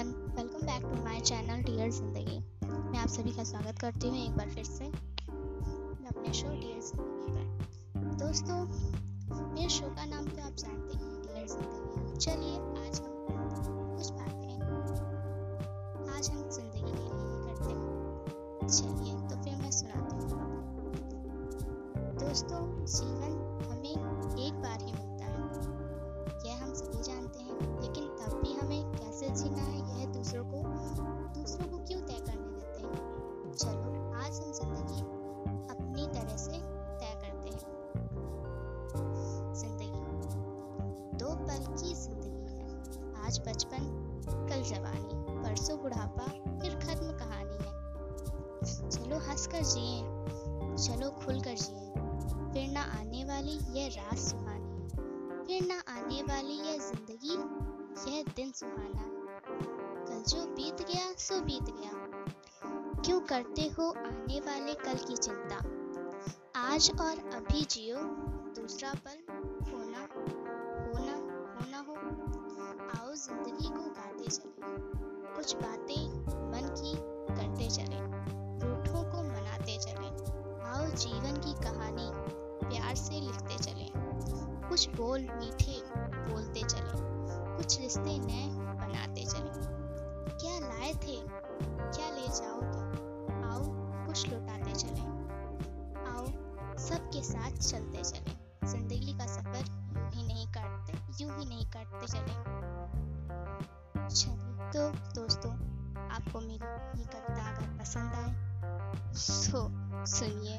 Everyone welcome back to my channel dear Zindagi मैं आप सभी का स्वागत करती हूँ एक बार फिर से अपने शो डियर ज़िंदगी पर। दोस्तों, मेरे शो का नाम तो आप जानते हैं डियर ज़िंदगी चलिए, आज हम कुछ बोल मीठे बोलते चले, कुछ रिश्ते नए बनाते चले। क्या लाए थे? क्या ले जाओगे आओ, कुछ लुटाते चले। आओ, सबके साथ चलते चले। ज़िंदगी का सफ़र यूँ ही नहीं काटते, यूँ ही नहीं काटते चले। चलिए तो दोस्तों, आपको मेरी कविता अगर पसंद आए तो सुनिए।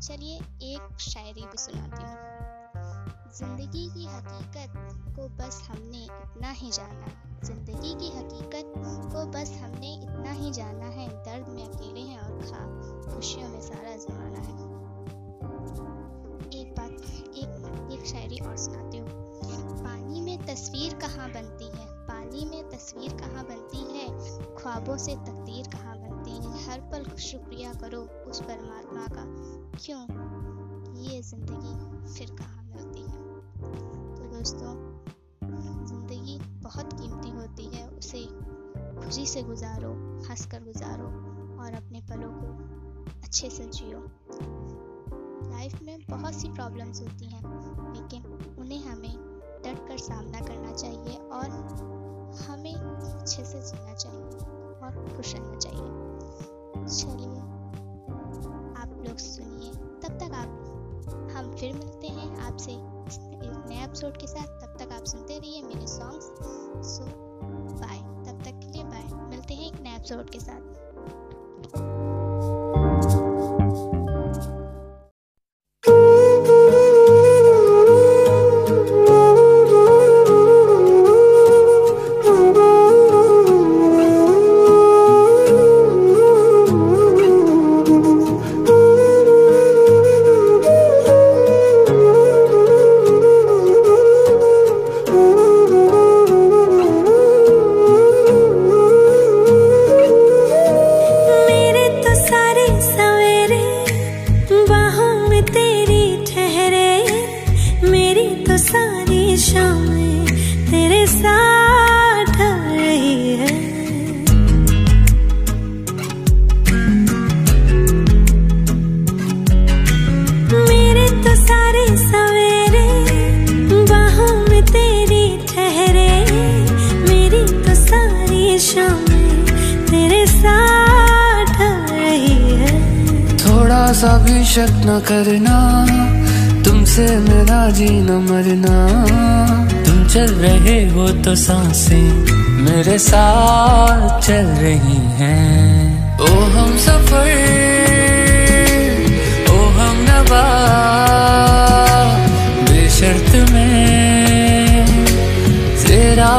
चलिए एक शायरी भी सुनाती हूँ। ज़िंदगी की हकीकत को बस हमने इतना ही जाना। ज़िंदगी की हकीकत को बस हमने इतना ही जाना है। दर्द में अकेले हैं और खा, खुशियों में सारा जमाना है। एक बात, एक एक शायरी और सुनाती हूँ। पानी में तस्वीर कहाँ बनती है? पानी में तस्वीर कहाँ बनती है? ख्वाबों से तकदीर कहाँ बनती है? हर पल शुक्रिया करो उस परमात्मा का। क्यों? ये ज़िंदगी फिर कहाँ तो दोस्तों, ज़िंदगी बहुत कीमती होती है, उसे खुशी से गुजारो हंस कर गुजारो और अपने पलों को अच्छे से जियो। लाइफ में बहुत सी प्रॉब्लम्स होती हैं, लेकिन उन्हें हमें डट कर सामना करना चाहिए और हमें अच्छे से जीना चाहिए और खुश रहना चाहिए। चलिए, आप लोग सुनिए, तब तक आप हम फिर मिलते हैं आपसे एक नए एपिसोड के साथ। तब तक आप सुनते रहिए मेरे सॉन्ग्स सो बाय तब तक के लिए बाय मिलते हैं एक नए एपिसोड के साथ। करना तुमसे मेरा जीना मरना। तुम चल रहे हो तो साँसें मेरे साथ चल रही हैं। ओ हम सफ़र ओ हम नवा। बेशर्त में तेरा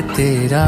तेरा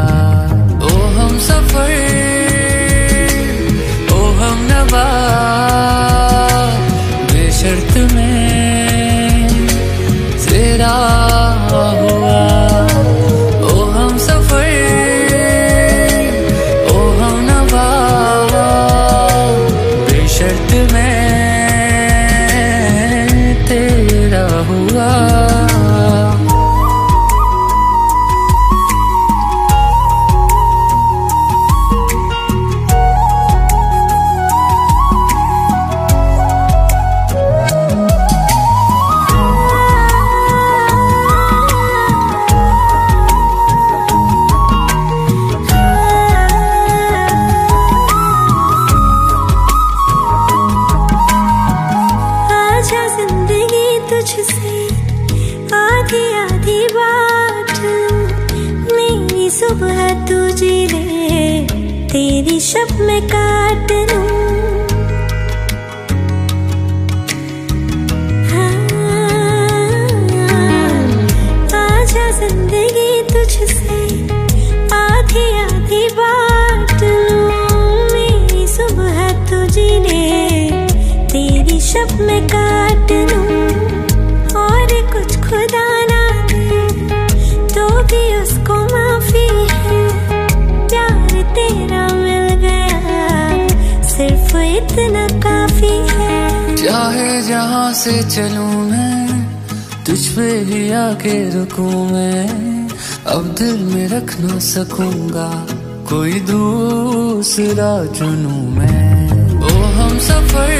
रुकू रुकूं मैं। अब दिल में रख ना सकूँगा, कोई दूसरा चुनू मैं। ओ, हम सफ़र,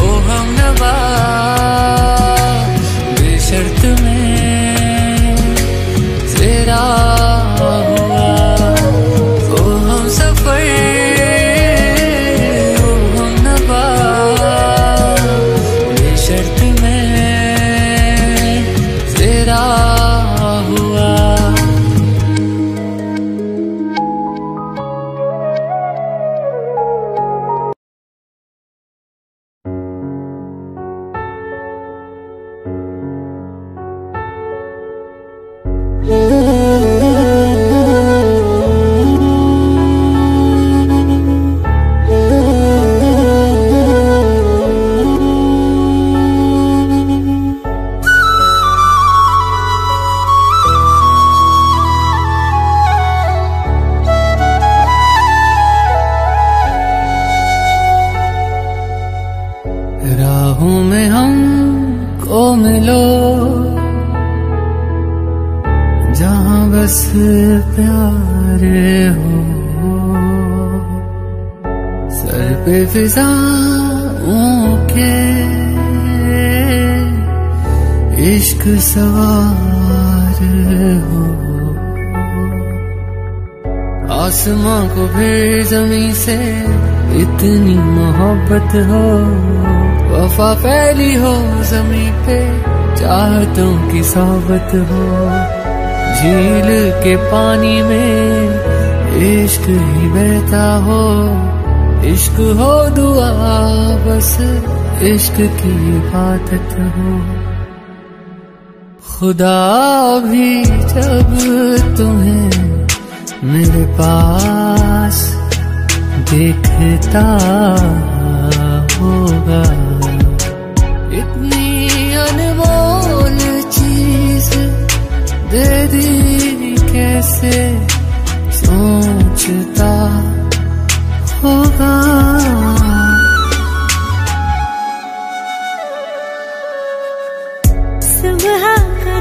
ओ, हम नवा। बेशर्त में, तेरा आसमां को फिर जमी से इतनी मोहब्बत हो। वफा फैली हो जमी पे, चाहतों की सोबत हो। झील के पानी में इश्क ही बहता हो। इश्क हो दुआ, बस इश्क की इबादत हो। खुदा भी जब तुम्हें मेरे पास देखता होगा। इतनी अनमोल चीज़ दे दी कैसे सोचता होगा। सुबह का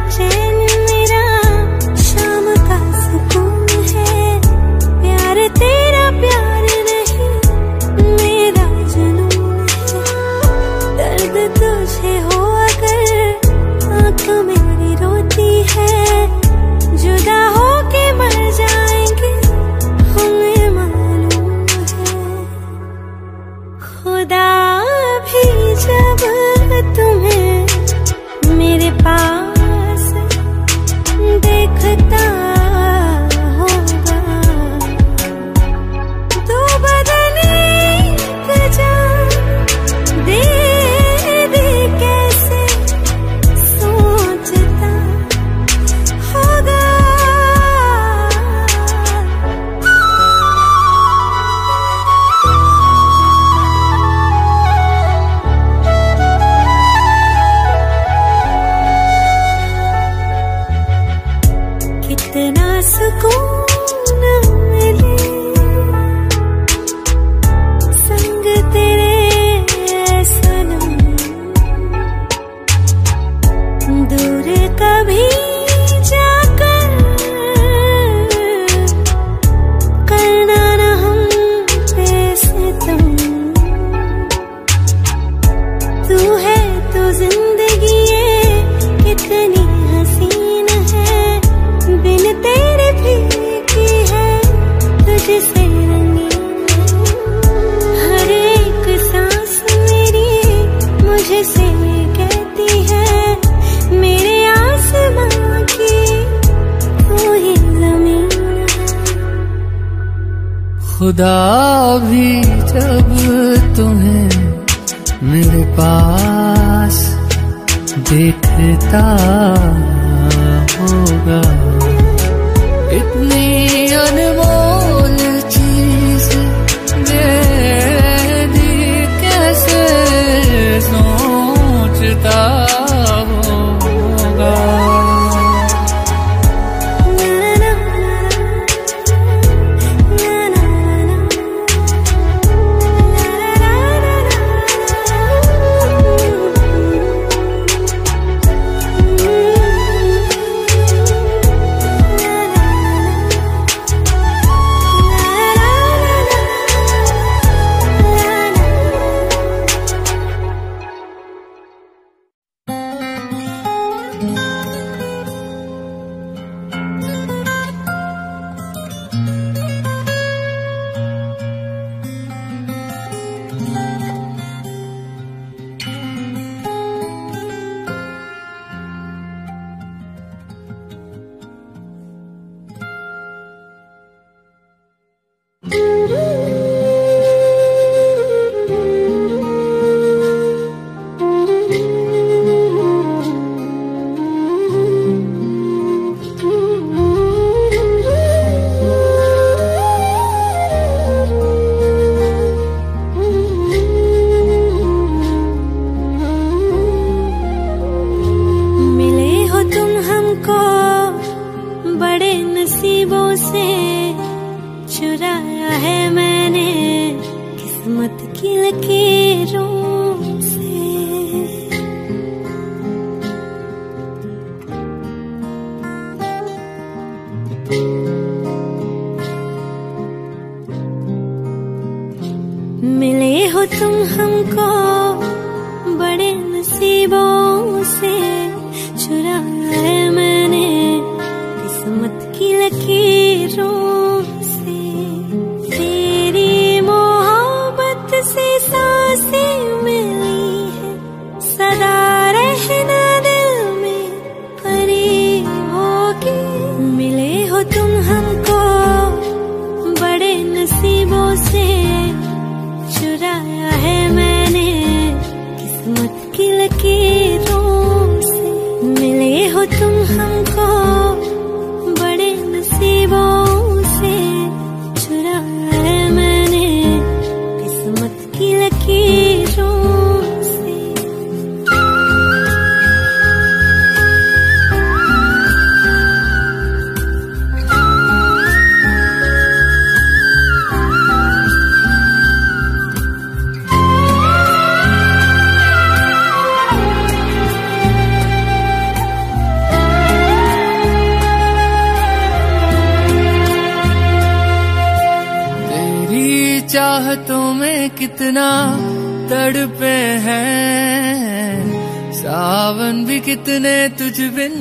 मिले हो तुम हमको बड़े नसीबों से। चुराया मैंने किस्मत की लकीरों कितना तड़पे हैं। सावन भी कितने तुझ बिन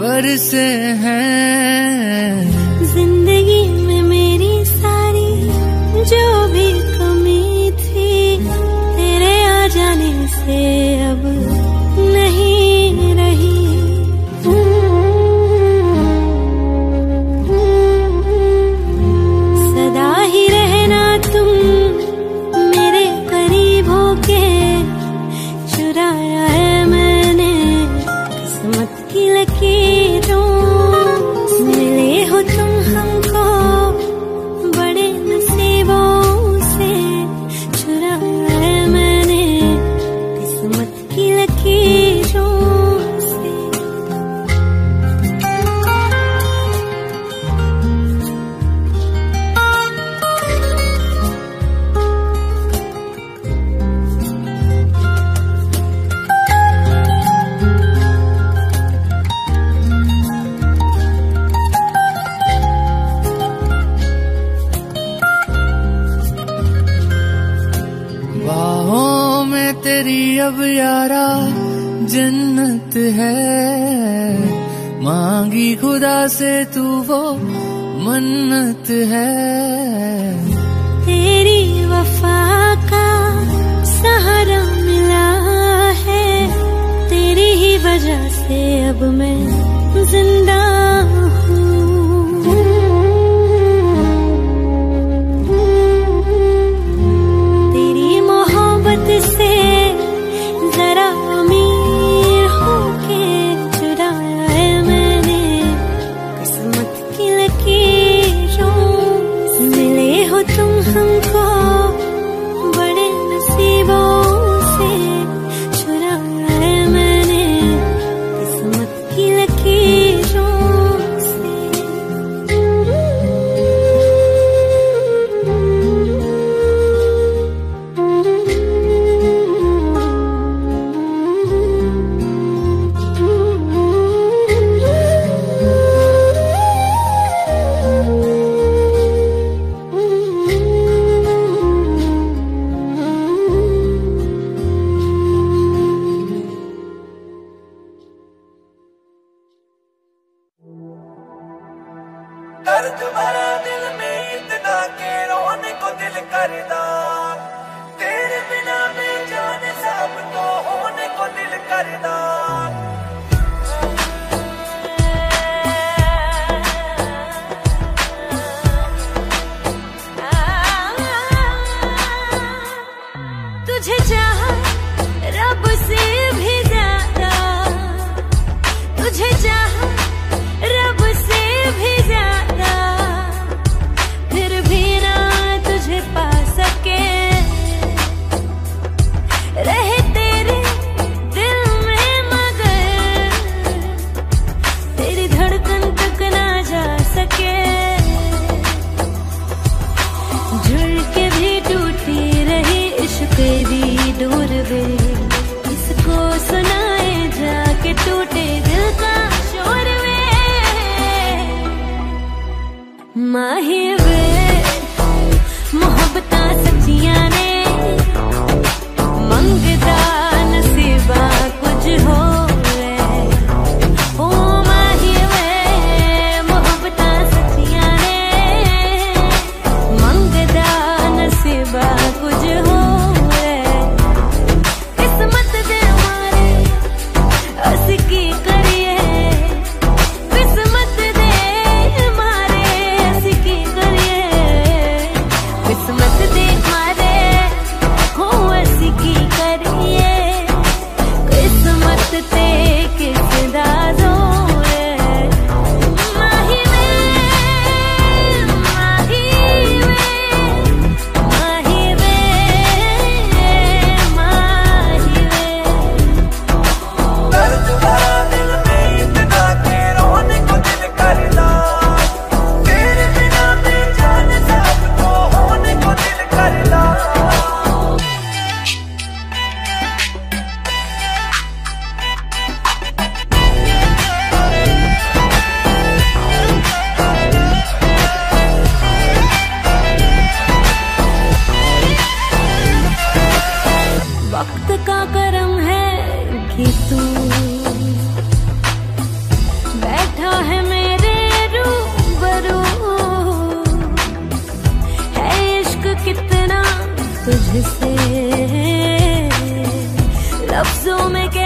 बरसे हैं। ज़िंदगी में मेरी सारी जो भी कमी थी, तेरे आ जाने से झुल के भी टूटी डूर इसको सुनाए जाके टूटे दिल माही का करम है कि तू बैठा है मेरे रूबरू। है इश्क कितना तुझसे। लफ्जों में कह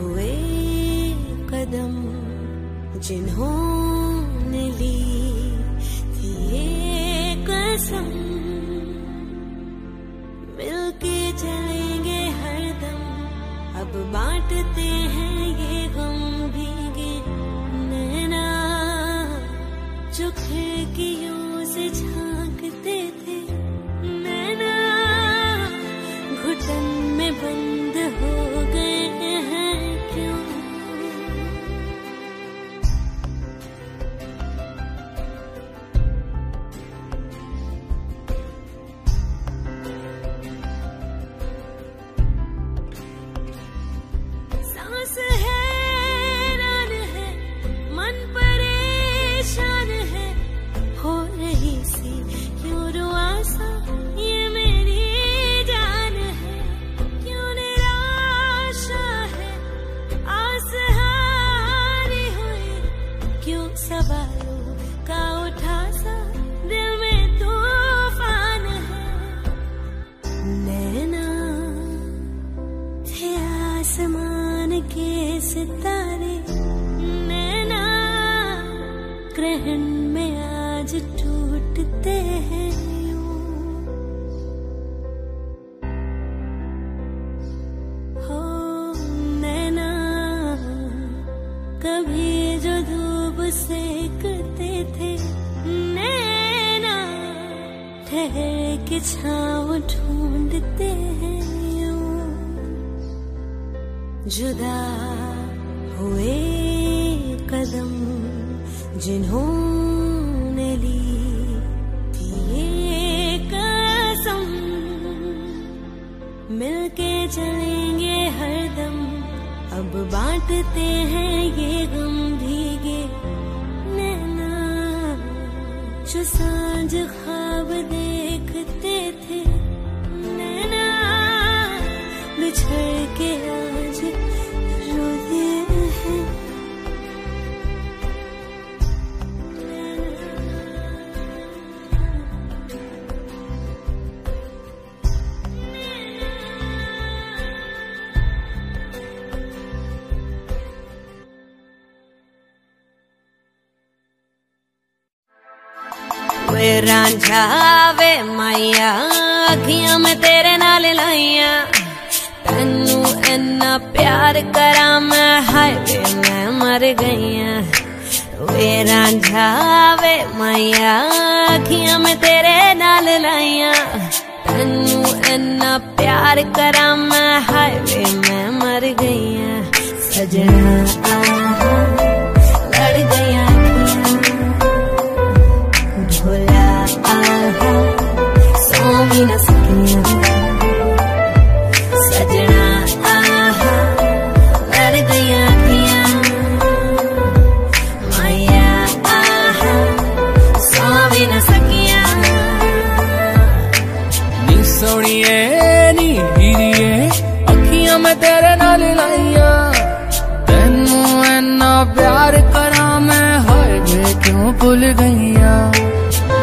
हुए कदम जिन्होंने ली थी ये कसम। मिलके चलेंगे हर दम। अब बांटते हैं ये गम भीगे। नैना, जो खिड़कियों से झांकते थे। नैना, घुटन में बंद हो छाव ढूंढते हैं यू जुदा हुए कदम जिन्होंने ली थी ये कसम, मिलके चलेंगे हरदम अब बांटते हैं ये गम भीगे नैना, जो साँझ खाब दे के आज रो दिए हैं। वे रांझा, वे माइया, अखियाँ में तेरे नाल लाइया। तेनू इन्ना प्यार करा मैं, हाय वे मैं मर गईया वे रांझा, वे माइया अखियाँ में तेरे नाल लाइया। तेनू इन्ना प्यार करा मैं, हाय वे मैं मर गईया सजना सजना भुल गईया।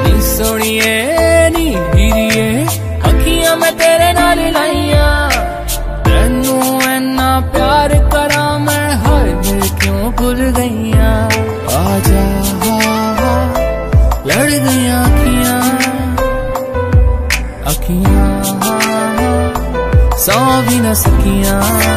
नी सोनिए, नी हीरिए, अखियाँ मैं तेरे नाल लाइया। तेनू इन्ना प्यार करा मैं, हाय वे क्यों भुल गईया? आजा लड़ गईया अखियाँ अखियाँ सौ भी न सकियाँ।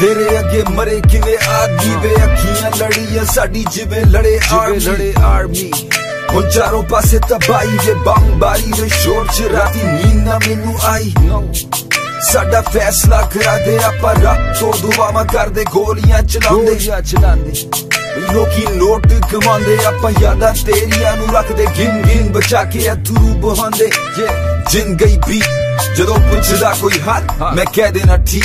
ਤੇਰੇ ਅੱਗੇ ਮਰੇ ਕਿਵੇਂ ਆਗੀ ਵੇ ਅੱਖੀਆਂ ਲੜੀਆਂ ਸਾਡੀ ਜਿਵੇਂ ਲੜੇ ਜਿਵੇਂ ਲੜੇ ਆਰਮੀ ਹੁਣ ਚਾਰੋਂ ਪਾਸੇ ਤਬਾਈ ਵੇ ਬੰਬਾਰੀ ਵੇ ਸ਼ੋਰ ਚ ਰਾਤੀ ਨੀਂਦ ਨਾ ਮੈਨੂੰ ਆਈ। ਸਾਡਾ ਫੈਸਲਾ ਕਰਾ ਦੇ ਆਪਾਂ ਰੱਬ ਤੋਂ ਦੁਆਵਾਂ ਕਰਦੇ ਗੋਲੀਆਂ ਚਲਾਉਂਦੇ। ਚਲਾਉਂਦੇ। ਲੋਕੀ ਨੋਟ ਕਮਾਉਂਦੇ ਆਪਾਂ ਯਾਦਾਂ ਤੇਰੀਆਂ ਨੂੰ ਰੱਖਦੇ ਗਿਣ ਗਿਣ ਬਚਾ ਕੇ ਅਥਰੂ ਬਹਾਉਂਦੇ। ਜਿੰਨ ਗਈ ਵੀ ਜਦੋਂ ਪੁੱਛਦਾ ਕੋਈ ਹੱਲ ਮੈਂ ਕਹਿ ਦੇਣਾ ਠੀਕ।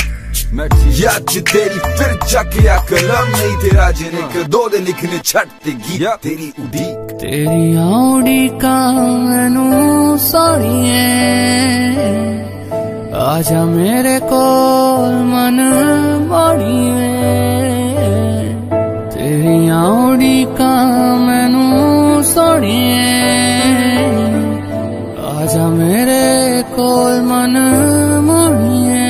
Jaci teri trčak ja kalam नहीं तेरा जिने कदो दे लिखने छट ते गीत तेरी उडीक तेरी औडी का मैनू सारी है आजा मेरे कोल मन बड़ी है तेरी औडी का मैनू सोनी है आजा मेरे कोल मन मोड़ी है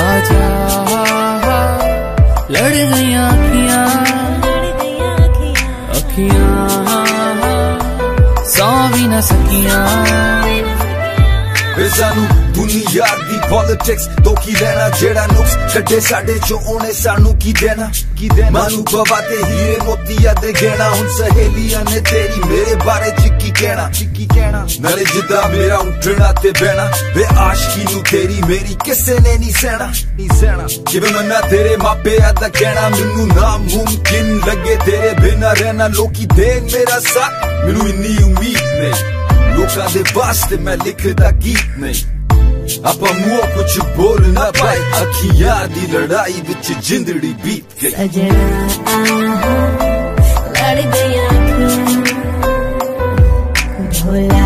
आजा लड़ गई अखियाँ अखिया सौ भी न सकिया। ਵੇ ਦੀ ਪੋਲਿਟਿਕਸ ਤੋਂ ਕੀ ਲੈਣਾ ਜਿਹੜਾ ਨੁਕਸ ਛੱਡੇ ਸਾਡੇ ਚੋਂ ਉਹਨੇ ਸਾਨੂੰ ਕੀ ਦੇਣਾ? ਕੀ ਦੇਣਾ? ਮਾਨੂੰ ਬਵਾ ਤੇ ਹੀਰੇ ਮੋਤੀਆਂ ਦੇ ਗਹਿਣਾ ਹੁਣ ਸਹੇਲੀਆਂ ਨੇ ਤੇਰੀ ਮੇਰੇ ਬਾਰੇ ਚ ਕੀ ਕਹਿਣਾ। ਕੀ ਕਹਿਣਾ। ਨਾਲੇ ਜਿੱਦਾਂ ਮੇਰਾ ਉੱਠਣਾ ਤੇ ਬਹਿਣਾ ਵੇ ਆਸ਼ਕੀ ਨੂੰ ਤੇਰੀ ਮੇਰੀ ਕਿਸੇ ਨੇ ਨਹੀਂ ਸਹਿਣਾ। ਨਹੀਂ ਸਹਿਣਾ। ਕਿਵੇਂ ਮੰਨਾ ਤੇਰੇ ਮਾਪਿਆਂ ਦਾ ਕਹਿਣਾ ਮੈਨੂੰ ਨਾ ਮੁਮਕਿਨ ਲੱਗੇ ਤੇਰੇ ਬਿਨਾਂ ਰਹਿਣਾ ਲੋਕੀ ਦੇਣ ਮੇਰਾ ਸਾਥ। ਮੈਨੂੰ ਇੰਨੀ ਉਮੀਦ ਨਹੀਂ ਲੋਕਾਂ ਦੇ ਵਾਸਤੇ ਮੈਂ ਲਿਖਦਾ ਗੀਤ ਨਹੀਂ। ਆਪਾਂ ਮੂੰਹ ਕੁਛ ਬੋਲ ਨਾ ਪਾਈ ਅੱਖੀਆਂ ਦੀ ਲੜਾਈ ਵਿੱਚ ਜਿੰਦੜੀ ਬੀਤ ਗਈ ਸਜਣਾ ਆਹਾਂ ਲੜ ਗਈਆਂ ਅੱਖੀਆਂ ਭੋਲਾ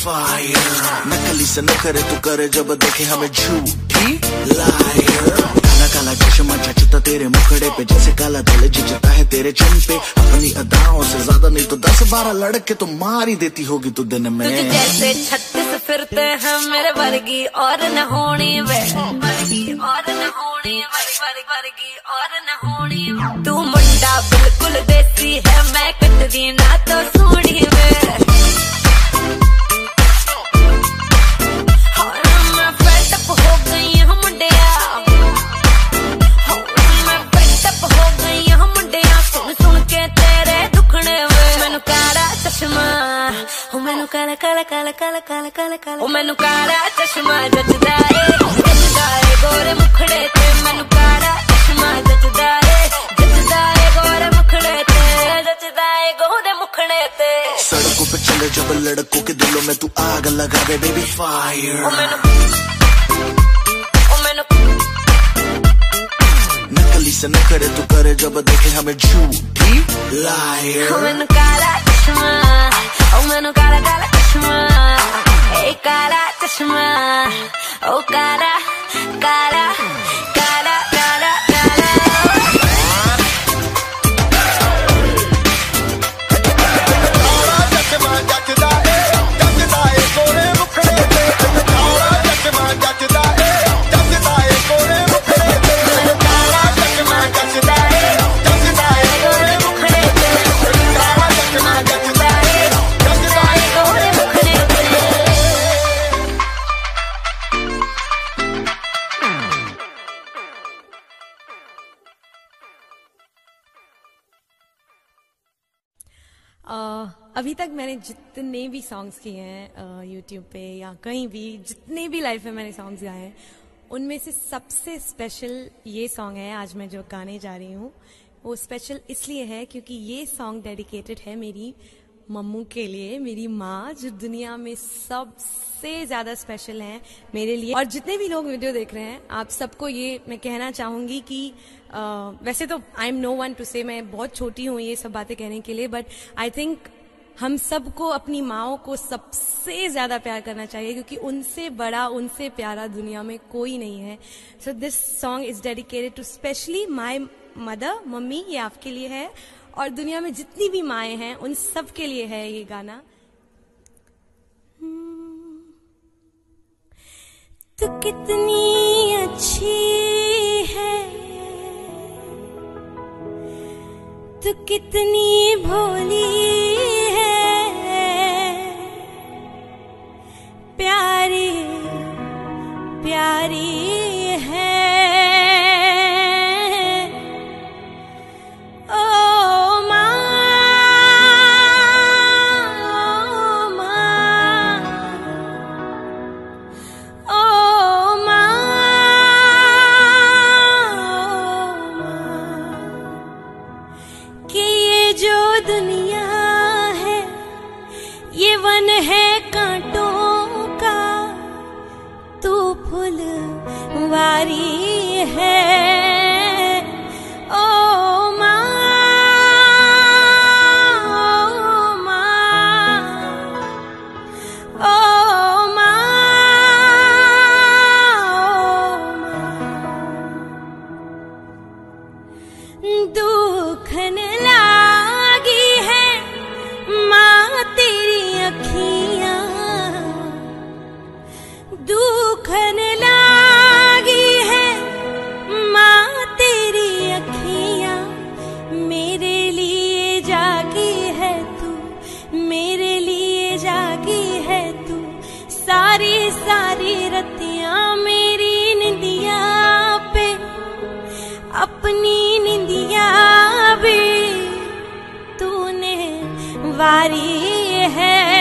फायर नकली से न करे, तू करे जब देखे हमें झूठी लायर काला काला चश्मा जचता तेरे मुखड़े पे, जैसे काला दिल जिजता है तेरे चिन पे। अपनी अदाओं से ज़्यादा नहीं तो दस बारह लड़के तो मार देती होगी तू दिन में। जैसे छत्तीस फिरते हैं मेरे वर्गी, और न होनी वे। वर्गी, और न होनी वर्गी और न होनी तू मुंडा बिल्कुल देसी है, मैं ना तो वे। ਚਸ਼ਮਾ। ਉਹ ਮੈਨੂੰ ਕਾਲਾ ਕਾਲਾ ਕਾਲਾ ਕਾਲਾ ਕਾਲਾ ਕਾਲਾ ਕਾਲਾ। ਉਹ ਮੈਨੂੰ ਕਾਲਾ ਚਸ਼ਮਾ ਜੱਜਦਾ ਏ ਜੱਜਦਾ ਏ ਗੋਰੇ ਮੁਖੜੇ ਤੇ। ਮੈਨੂੰ ਕਾਲਾ ਚਸ਼ਮਾ ਜੱਜਦਾ ਏ ਜੱਜਦਾ ਏ ਗੋਰੇ ਮੁਖੜੇ ਤੇ। ਜੱਜਦਾ ਏ ਗੋਰੇ ਮੁਖੜੇ ਤੇ। ਸੜਕੋਂ ਪੇ ਚਲੇ ਜਬ ਲੜਕੋ ਕੇ ਦਿਲੋਂ ਮੈਂ ਤੂੰ ਆਗ ਲਗਾਵੇ ਬੇਬੀ ਫਾਇਰ ਉਹ ਮੈਨੂੰ गली से न करे तू करे जब देखे हमें झूठी लायर मैनू काला चश्मा ओ मैनू काला काला चश्मा ए काला चश्मा ओ काला काला अभी तक मैंने जितने भी सॉन्ग्स किए हैं यूट्यूब पे या कहीं भी जितने भी लाइफ में मैंने सॉन्ग्स गाए हैं उनमें से सबसे स्पेशल ये सॉन्ग है आज मैं जो गाने जा रही हूँ वो स्पेशल इसलिए है क्योंकि ये सॉन्ग डेडिकेटेड है मेरी मम्मू के लिए मेरी माँ जो दुनिया में सबसे ज़्यादा स्पेशल है मेरे लिए। और जितने भी लोग वीडियो देख रहे हैं आप सबको ये मैं कहना चाहूँगी कि अ, वैसे तो I am no one to से मैं बहुत छोटी हूँ ये सब बातें कहने के लिए बट आई थिंक हम सबको, अपनी माओ को सबसे ज़्यादा प्यार करना चाहिए, क्योंकि उनसे बड़ा, उनसे प्यारा दुनिया में कोई नहीं है। So this song is dedicated to specially my mother mummy, ये आपके लिए है। और दुनिया में जितनी भी माएँ हैं, उन सब के लिए है ये गाना। तू कितनी अच्छी है। तू कितनी भोली वारी है।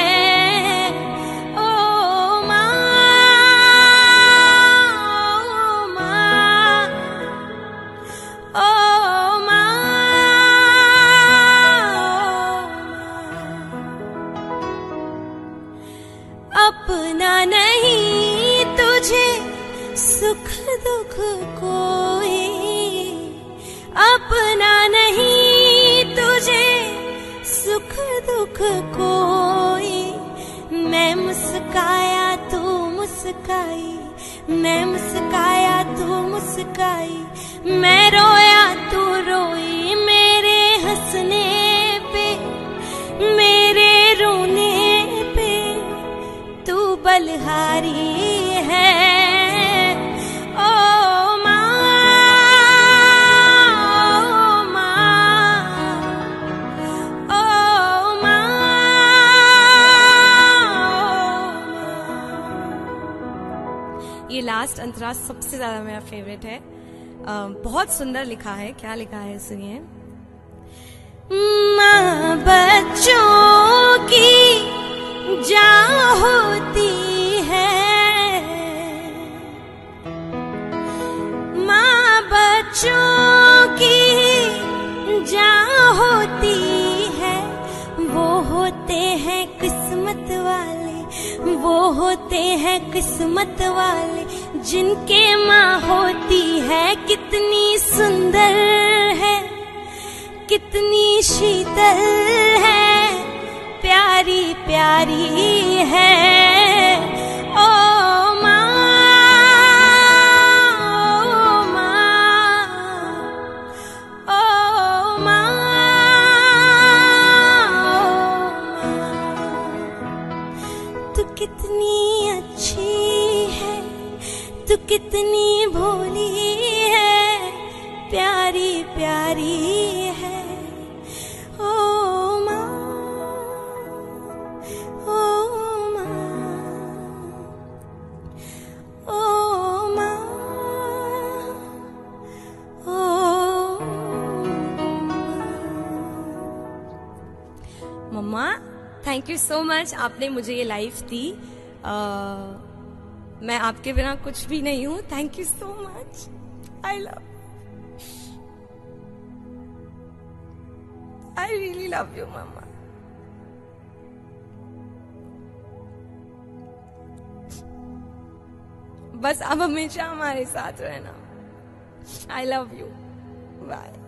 है। ओ ये लास्ट अंतरा सबसे ज़्यादा मेरा फेवरेट है। बहुत सुंदर लिखा है। क्या लिखा है सुनिए। माँ बच्चों की जा होती होते हैं किस्मत वाले, जिनके माँ होती है कितनी सुंदर है, कितनी शीतल है प्यारी प्यारी है। प्यारी है। ओ माँ, ओ mamma thank you so much आपने मुझे ये लाइफ दी। मैं आपके बिना कुछ भी नहीं हूँ। Thank you so much I love I really love you mamma बस अब हमेशा हमारे साथ रहना। आई लव यू बाय तेरे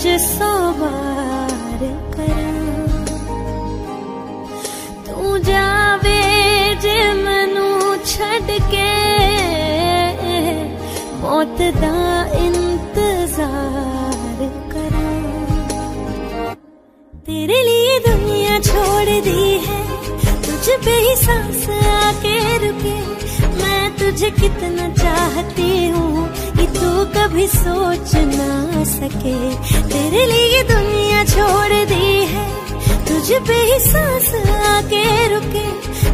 तुझ करा। तू जावे जे मनु छड़ के मौत दा इंतज़ार करा। तेरे लिए दुनिया छोड़ दी है, तुझ पे ही सांस आके रुके। मैं तुझे कितना चाहती हूँ तू कभी सोच ना सके। तेरे लिए दुनिया छोड़ दी है। तुझ पे ही सांस आके रुके।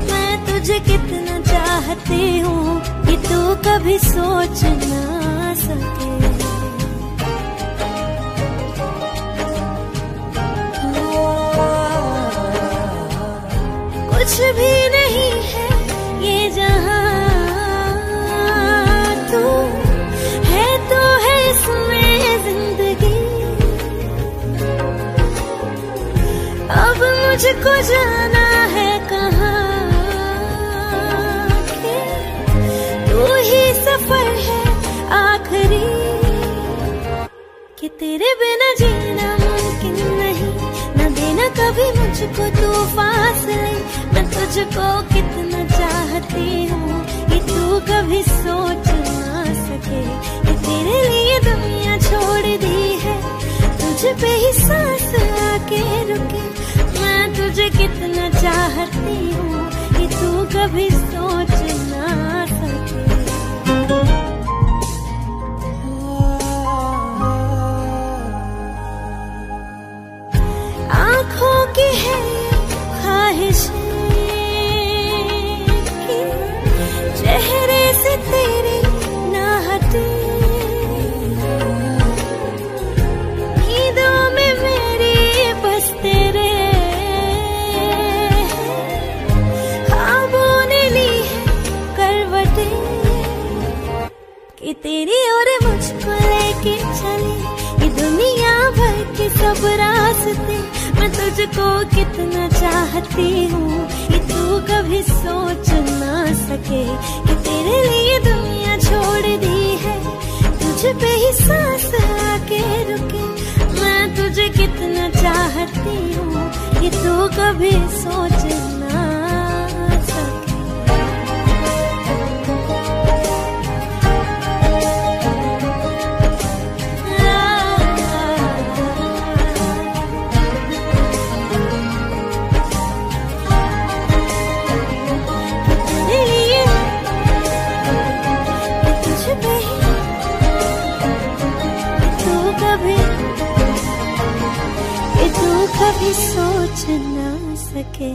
मैं तुझे कितना चाहती हूँ कि तू कभी सोच ना सके। कुछ भी नहीं है ये जहाँ मुझको जाना है कहा? तू ही सफ़र है आखिरी। कि तेरे बिना जीना मुमकिन नहीं। न देना कभी मुझको तू पास मैं तुझको कितना चाहती हूँ कि तू कभी सोच ना सके। कि तेरे लिए दुनिया छोड़ दी है। तुझ पे ही सांस आके रुके। तुझे कितना चाहती हूँ कि तू कभी सोच सब रास्ते मैं तुझको कितना चाहती हूँ ये तू कभी सोच ना सके कि तेरे लिए दुनिया छोड़ दी है। तुझ पे ही सांस आके रुके। मैं तुझे कितना चाहती हूँ ये तू कभी सोच ना ना सके